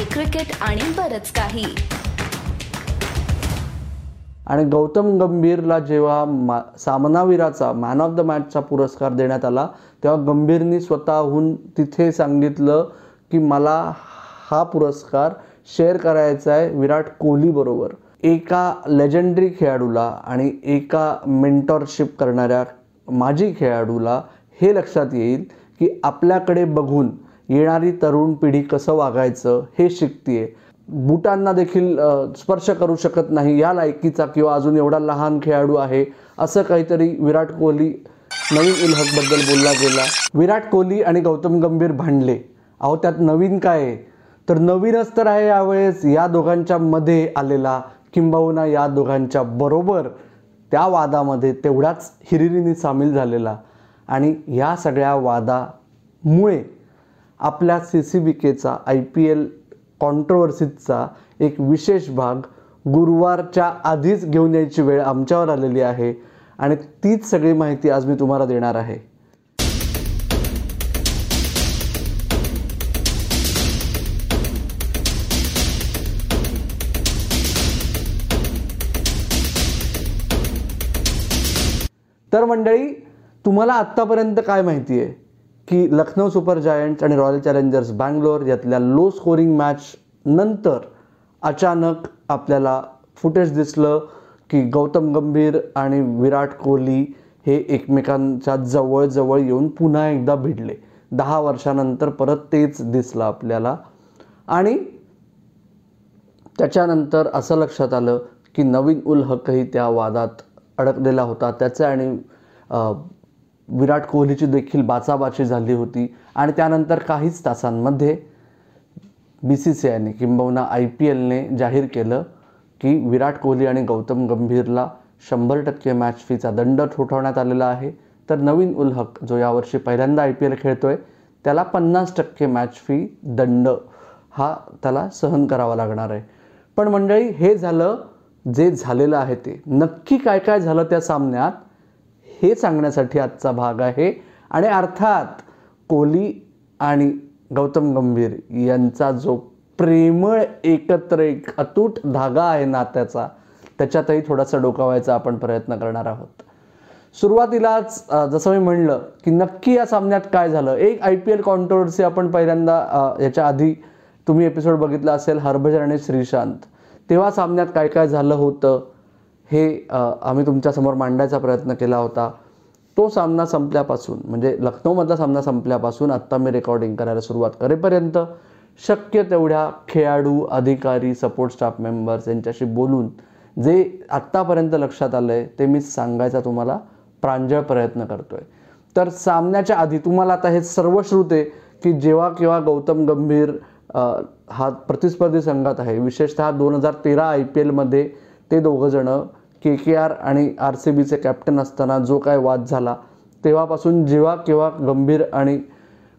Hockey cricket आणि बरच काही. आणि गौतम गंभीरला जेव्हा मा सामनावीराचा मॅन ऑफ द मॅचचा पुरस्कार देण्यात आला तेव्हा गंभीरनी स्वतःहून तिथे सांगितलं की मला हा पुरस्कार शेअर करायचा आहे विराट कोहलीबरोबर एका लेजेंडरी खेळाडूला आणि एका मेंटॉरशिप करणाऱ्या माजी खेळाडूला हे लक्षात येईल की आपल्याकडे बघून येणारी तरुण पिढी कसं वागायचं हे शिकतीये. बुटांना देखील स्पर्श करू शकत नाही या लायकीचा किंवा अजून एवढा लहान खेळाडू आहे असं काहीतरी विराट कोहली नवीन इलहकबद्दल बोलला गेला. विराट कोहली आणि गौतम गंभीर भांडले. अहो त्यात नवीन काय आहे? तर नवीनच तर आहे यावेळेस या दोघांच्या मध्ये आलेला किंबहुना या दोघांच्या बरोबर त्या वादामध्ये तेवढ्याच हिरिरीने सामील झालेला. आणि या सगळ्या वादामुळे आपल्या सी सी बी केचा आय पी एल कॉन्ट्रोवर्सीचा एक विशेष भाग गुरुवारच्या आधीच घेऊन यायची वेळ आमच्यावर आलेली आहे आणि तीच सगळी माहिती आज मी तुम्हाला देणार आहे. तर मंडळी तुम्हाला आत्तापर्यंत काय माहिती आहे? की लखनौ सुपर जायंट्स आणि रॉयल चॅलेंजर्स बँगलोर यातल्या लो स्कोरिंग मॅच नंतर अचानक आपल्याला फुटेज दिसलं की गौतम गंभीर आणि विराट कोहली हे एकमेकांच्या जवळजवळ येऊन पुन्हा एकदा भिडले. दहा वर्षानंतर परत तेच दिसलं आपल्याला. आणि त्याच्यानंतर असं लक्षात आलं की नवीन उल हकही त्या वादात अडकलेला होता. त्याचे आणि विराट कोहलीची देखील बाचाबाची झाली होती. आणि त्यानंतर काहीच तासांमध्ये बी सी सी आयने किंबहुना आय पी एलने जाहीर केलं की विराट कोहली आणि गौतम गंभीरला शंभर टक्के मॅच फीचा दंड ठोठावण्यात आलेला आहे. तर नवीन उल हक जो यावर्षी पहिल्यांदा आय पी एल खेळतोय त्याला पन्नास टक्के मॅच फी दंड हा त्याला सहन करावा लागणार आहे. पण मंडळी हे झालं जे झालेलं आहे ते. नक्की काय काय झालं त्या सामन्यात? हे सांगण्यासाठी आजचा भाग आहे. आणि अर्थात कोहली आणि गौतम गंभीर यांचा जो प्रेमळ एकत्र एक अतूट धागा आहे नात्याचा त्याच्यातही थोडासा डोकावायचा आपण प्रयत्न करणार आहोत. सुरुवातीलाच जसं मी म्हणलं की नक्की या सामन्यात काय झालं? एक आय पी एल कॉन्ट्रोवर्सी आपण पहिल्यांदा याच्या आधी तुम्ही एपिसोड बघितला असेल हरभजन आणि श्रीशांत. तेव्हा सामन्यात काय काय झालं होतं? हे आम्ही तुमच्यासमोर मांडायचा प्रयत्न केला होता. तो सामना संपल्यापासून म्हणजे लखनौमधला सामना संपल्यापासून आत्ता मी रेकॉर्डिंग करायला सुरुवात करेपर्यंत शक्य तेवढ्या खेळाडू अधिकारी सपोर्ट स्टाफ मेंबर्स यांच्याशी बोलून जे आत्तापर्यंत लक्षात आलं आहे ते मी सांगायचा तुम्हाला प्रांजळ प्रयत्न करतो आहे तर सामन्याच्या आधी तुम्हाला आता हे सर्व श्रुते की जेव्हा केव्हा गौतम गंभीर हा प्रतिस्पर्धी संघात आहे. विशेषतः दोन हजार तेरा आय पी एलमध्ये ते दोघंजणं के के आर आणि आर सी बीचे कॅप्टन असताना जो काय वाद झाला तेव्हापासून जेव्हा केव्हा गंभीर आणि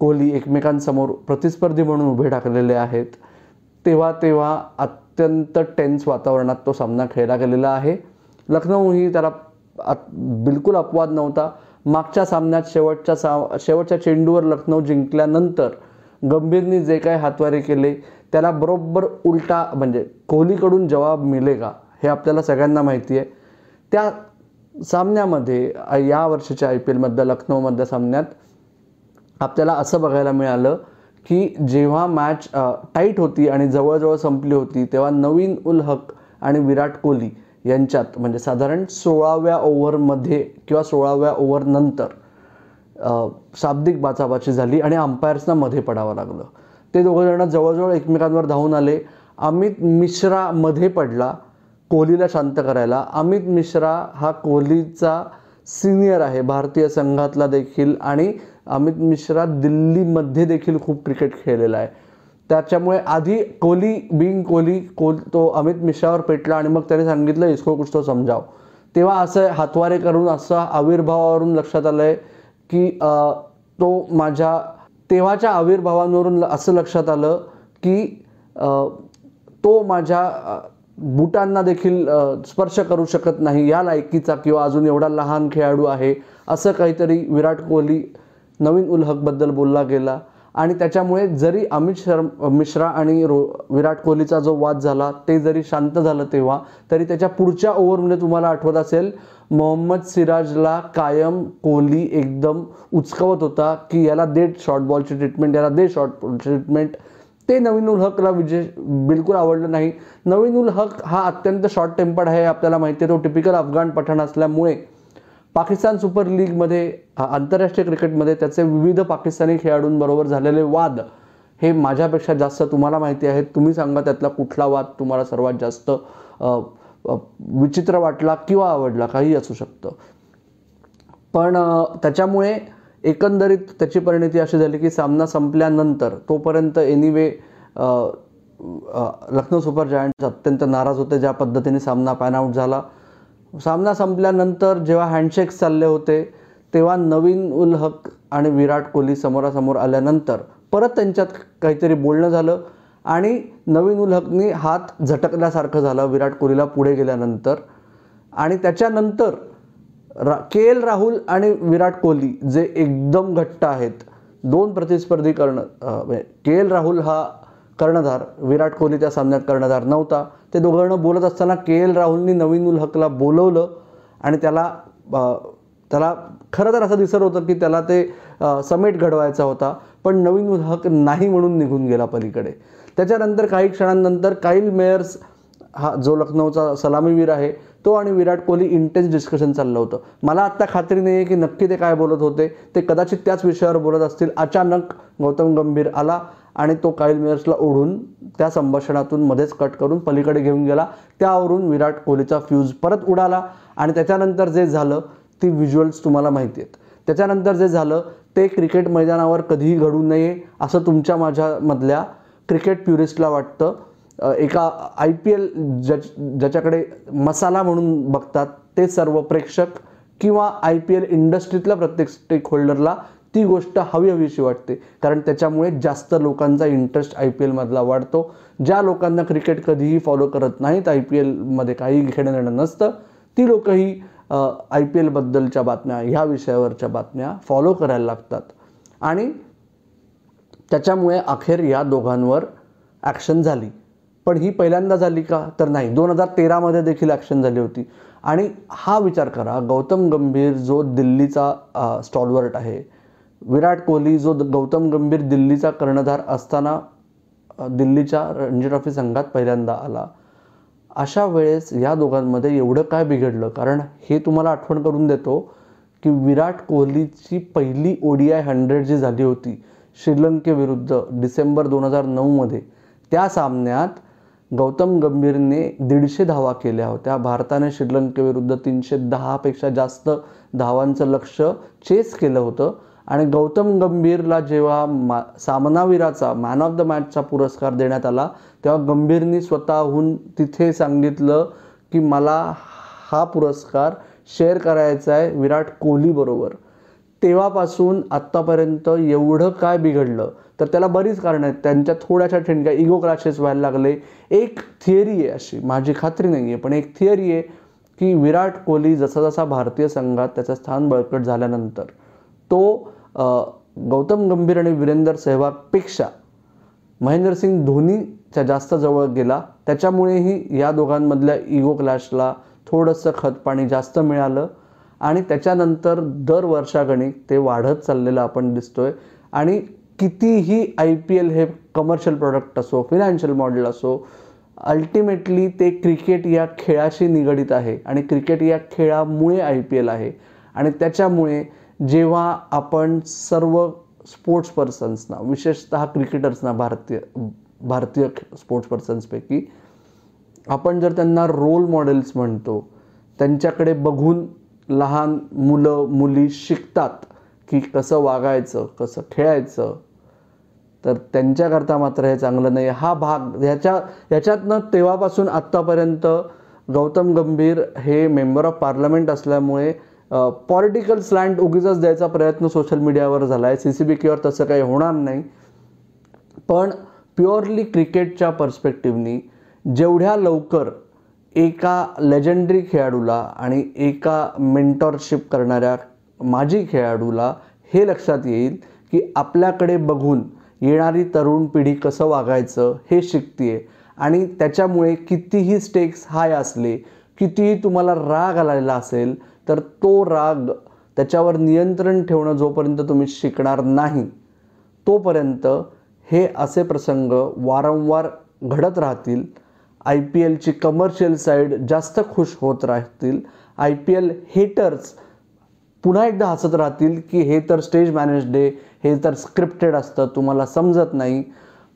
कोहली एकमेकांसमोर प्रतिस्पर्धी म्हणून उभे ठाकलेले आहेत तेव्हा तेव्हा अत्यंत टेन्स वातावरणात तो सामना खेळला गेलेला आहे. लखनौ ही त्याला आत- बिलकुल अपवाद नव्हता. मागच्या सामन्यात शेवटच्या सा शेवटच्या चेंडूवर लखनौ जिंकल्यानंतर गंभीरनी जे काही हातवारे केले त्याला बरोबर उलटा म्हणजे कोहलीकडून जवाब मिळेगा हे आपल्याला सगळ्यांना माहिती आहे. त्या सामन्यामध्ये या वर्षाच्या आय पी एलमधल्या लखनौमधल्या सामन्यात आपल्याला असं बघायला मिळालं की जेव्हा मॅच टाईट होती आणि जवळजवळ संपली होती तेव्हा नवीन उल हक आणि विराट कोहली यांच्यात म्हणजे साधारण सोळाव्या ओव्हरमध्ये किंवा सोळाव्या ओव्हरनंतर शाब्दिक बाचाबाची झाली आणि अंपायर्सना मध्ये पडावं लागलं. ते दोघंजणं जवळजवळ एकमेकांवर धावून आले. अमित मिश्रा मध्ये पडला. कोहलीला शांत करायला. अमित मिश्रा हा कोहलीचा सिनियर आहे भारतीय संघातला देखील आणि अमित मिश्रा दिल्लीमध्ये देखील खूप क्रिकेट खेळलेला आहे. त्याच्यामुळे आधी कोहली बिंग कोहली कोल तो अमित मिश्रावर पेटला आणि मग त्याने सांगितलं इसको कुछ तो समजाव तेव्हा असं हातवारे करून असं आविर्भावावरून लक्षात आलं आहे की तो माझ्या तेव्हाच्या आविर्भावांवरून ल- असं लक्षात आलं की तो माझ्या बुटांना देखील स्पर्श करू शकत नाही. या लायकीचा किंवा अजून एवढा लहान खेळाडू आहे असं काहीतरी विराट कोहली नवीन उल हकबद्दल बोलला गेला. आणि त्याच्यामुळे जरी अमित शर्मा मिश्रा आणि रो विराट कोहलीचा जो वाद झाला ते जरी शांत झालं तेव्हा तरी त्याच्या पुढच्या ओव्हरमध्ये तुम्हाला आठवत असेल मोहम्मद सिराजला कायम कोहली एकदम उचकवत होता की याला दे शॉर्ट बॉलची ट्रीटमेंट याला दे शॉर्ट ट्रीटमेंट ते नवीन उल हकला विजय बिलकुल आवडलं नाही. नवीन उल हक हा अत्यंत शॉर्ट टेम्पर्ड आहे आपल्याला माहिती आहे. तो टिपिकल अफगाण पठाण असल्यामुळे पाकिस्तान सुपर लीगमध्ये आंतरराष्ट्रीय क्रिकेटमध्ये त्याचे विविध पाकिस्तानी खेळाडूंबरोबर झालेले वाद हे माझ्यापेक्षा जास्त तुम्हाला माहिती आहे तुम्ही सांगा त्यातला कुठला वाद तुम्हाला सर्वात जास्त विचित्र वाटला किंवा आवडला काही असू शकतं. पण त्याच्यामुळे एकंदरीत त्याची परिणिती अशी झाली की सामना संपल्यानंतर तोपर्यंत एनिवे लखनौ सुपर जायंट्स अत्यंत नाराज होते ज्या पद्धतीने सामना पॅन आऊट झाला. सामना संपल्यानंतर जेव्हा हँडशेक्स चालले होते तेव्हा नवीन उल हक आणि विराट कोहली समोरासमोर आल्यानंतर परत त्यांच्यात काहीतरी बोलणं झालं आणि नवीन उल हकनी हात झटकल्यासारखं झालं विराट कोहलीला पुढे गेल्यानंतर. आणि त्याच्यानंतर रा के एल राहुल आणि विराट कोहली जे एकदम घट्ट आहेत दोन प्रतिस्पर्धी कर्ण म्हणजे के एल राहुल हा कर्णधार विराट कोहली त्या सामन्यात कर्णधार नव्हता. ते दोघांना बोलत असताना के एल राहुलनी नवीन उल हकला बोलवलं आणि त्याला त्याला खरं तर असं दिसत होतं की त्याला ते समेट घडवायचा होता पण नवीन उल हक नाही म्हणून निघून गेला पलीकडे. त्याच्यानंतर काही क्षणांनंतर काईल मेयर्स हा जो लखनौचा सलामीवीर आहे तो आणि विराट कोहली इंटेन्स डिस्कशन चाललं होतं. मला आत्ता खात्री नाही आहे की नक्की ते काय बोलत होते. ते कदाचित त्याच विषयावर बोलत असतील. अचानक गौतम गंभीर आला आणि तो काईल मेयर्सला ओढून त्या संभाषणातून मध्येच कट करून पलीकडे घेऊन गेला. त्यावरून विराट कोहलीचा फ्यूज परत उडाला आणि त्याच्यानंतर जे झालं ती व्हिज्युअल्स तुम्हाला माहिती आहेत. त्याच्यानंतर जे झालं ते क्रिकेट मैदानावर कधीही घडू नये असं तुमच्या माझ्यामधल्या क्रिकेट प्युरिस्टला वाटतं. एका आय पी एल ज्या ज्याच्याकडे मसाला म्हणून बघतात ते सर्व प्रेक्षक किंवा आय पी एल इंडस्ट्रीतल्या प्रत्येक स्टेक होल्डरला ती गोष्ट हवी हवीशी वाटते. कारण त्याच्यामुळे जास्त लोकांचा इंटरेस्ट आय पी एलमधला वाढतो. ज्या लोकांना क्रिकेट कधीही फॉलो करत नाहीत आय पी एलमध्ये काही घेणं देणं नसतं ती लोकही आय पी एलबद्दलच्या बातम्या ह्या विषयावरच्या बातम्या फॉलो करायला लागतात. आणि त्याच्यामुळे अखेर या दोघांवर ॲक्शन झाली. पण ही पहिल्यांदा झाली का? तर नाही. दोन हजार तेरामध्ये देखील ॲक्शन झाली होती. आणि हा विचार करा. गौतम गंभीर जो दिल्लीचा स्टॉलवर्ट आहे विराट कोहली जो गौतम गंभीर दिल्लीचा कर्णधार असताना दिल्लीच्या रणजी ट्रॉफी संघात पहिल्यांदा आला. अशा वेळेस या दोघांमध्ये एवढं काय बिघडलं? कारण हे तुम्हाला आठवण करून देतो की विराट कोहलीची पहिली ओडीआय हंड्रेड जी झाली होती श्रीलंकेविरुद्ध डिसेंबर दोन हजार नऊमध्ये. त्या सामन्यात गौतम गंभीरने दीडशे धावा केल्या होत्या. भारताने श्रीलंकेविरुद्ध तीनशे दहापेक्षा जास्त धावांचं लक्ष चेस केलं होतं. आणि गौतम गंभीरला जेव्हा मा सामनावीराचा मॅन ऑफ द मॅचचा पुरस्कार देण्यात आला तेव्हा गंभीरनी स्वतःहून तिथे सांगितलं की मला हा पुरस्कार शेअर करायचा आहे विराट कोहलीबरोबर. तेव्हापासून आत्तापर्यंत एवढं काय बिघडलं? तर त्याला बरीच कारणं आहेत. त्यांच्या थोड्याशा ठिणक्या इगो क्लाशेस व्हायला लागले. एक थिअरी आहे अशी. माझी खात्री नाही आहे पण एक थिअरी आहे की विराट कोहली जसा जसा भारतीय संघात त्याचं स्थान बळकट झाल्यानंतर तो गौतम गंभीर आणि वीरेंदर सेहवागपेक्षा महेंद्रसिंग धोनीच्या जास्त जवळ गेला. त्याच्यामुळेही या दोघांमधल्या इगो क्लॅशला थोडंसं खतपाणी जास्त मिळालं आणि त्याच्यानंतर दर वर्षागणिक ते वाढत चाललेलं आपण दिसतोय. आणि कितीही आय पी एल हे कमर्शियल प्रोडक्ट असो फिनान्शियल मॉडेल असो अल्टिमेटली ते क्रिकेट या खेळाशी निगडित आहे आणि क्रिकेट या खेळामुळे आय पी एल आहे. आणि त्याच्यामुळे जेव्हा आपण सर्व स्पोर्ट्स पर्सन्सना विशेषतः क्रिकेटर्सना भारतीय भारतीय स्पोर्ट्स पर्सन्सपैकी आपण जर त्यांना रोल मॉडेल्स म्हणतो त्यांच्याकडे बघून लहान मुलं मुली शिकतात की कसं वागायचं कसं खेळायचं तर त्यांच्याकरता मात्र हे चांगलं नाही. हा भाग ह्याच्या ह्याच्यातनं तेव्हापासून आत्तापर्यंत गौतम गंभीर हे मेंबर ऑफ पार्लमेंट असल्यामुळे पॉलिटिकल स्लँड उगीच द्यायचा प्रयत्न सोशल मीडियावर झाला आहे सी सी बी क्यूवर तसं काही होणार नाही. पण प्युअरली क्रिकेटच्या पर्स्पेक्टिव्हनी जेवढ्या लवकर एका लेजेंडरी खेळाडूला आणि एका मेंटॉरशिप करणाऱ्या माजी खेळाडूला हे लक्षात येईल की आपल्याकडे बघून येणारी तरुण पिढी कसं वागायचं हे शिकते आणि त्याच्यामुळे कितीही स्टेक्स हाय असले कितीही तुम्हाला राग आलेला असेल तर तो राग त्याच्यावर नियंत्रण ठेवणं जोपर्यंत तुम्ही शिकणार नाही तोपर्यंत हे असे प्रसंग वारंवार घडत राहतील. आय पी एलची कमर्शियल साईड जास्त खुश होत राहतील. आय पी एल हेटर्स पुन्हा एकदा हसत राहतील की हे तर स्टेज मॅनेज डे हे तर स्क्रिप्टेड असतं तुम्हाला समजत नाही.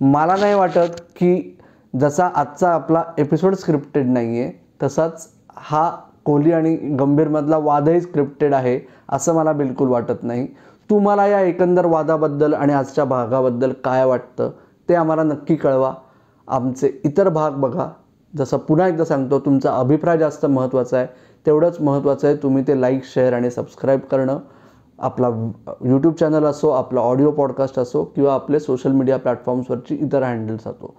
मला नाही वाटत की जसा आजचा आपला एपिसोड स्क्रिप्टेड नाही आहे तसाच हा कोहली आणि गंभीरमधला वादही स्क्रिप्टेड आहे असं मला बिलकुल वाटत नाही. तुम्हाला या एकंदर वादाबद्दल आणि आजच्या भागाबद्दल काय वाटतं ते आम्हाला नक्की कळवा. आमचे इतर भाग बघा. जसं पुन्हा एकदा सांगतो तुमचा अभिप्राय जास्त महत्त्वाचा आहे. तेवढंच महत्त्वाचं आहे तुम्ही ते लाईक शेअर आणि सबस्क्राईब करणं. आपला यूट्यूब चॅनल असो आपला ऑडिओ पॉडकास्ट असो किंवा आपले सोशल मीडिया प्लॅटफॉर्म्सवरची इतर हँडल्स असो.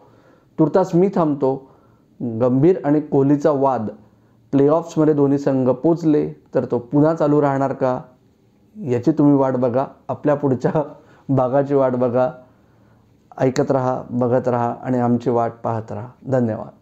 तुर्तास मी थांबतो. गंभीर आणि कोहलीचा वाद. प्लेऑफ्समध्ये दोन्ही संघ पोचले तर तो पुन्हा चालू राहणार का? याची तुम्ही वाट बघा. आपल्या पुढच्या भागाची वाट बघा. ऐकत राहा बघत राहा आणि आमची वाट पाहत राहा. धन्यवाद.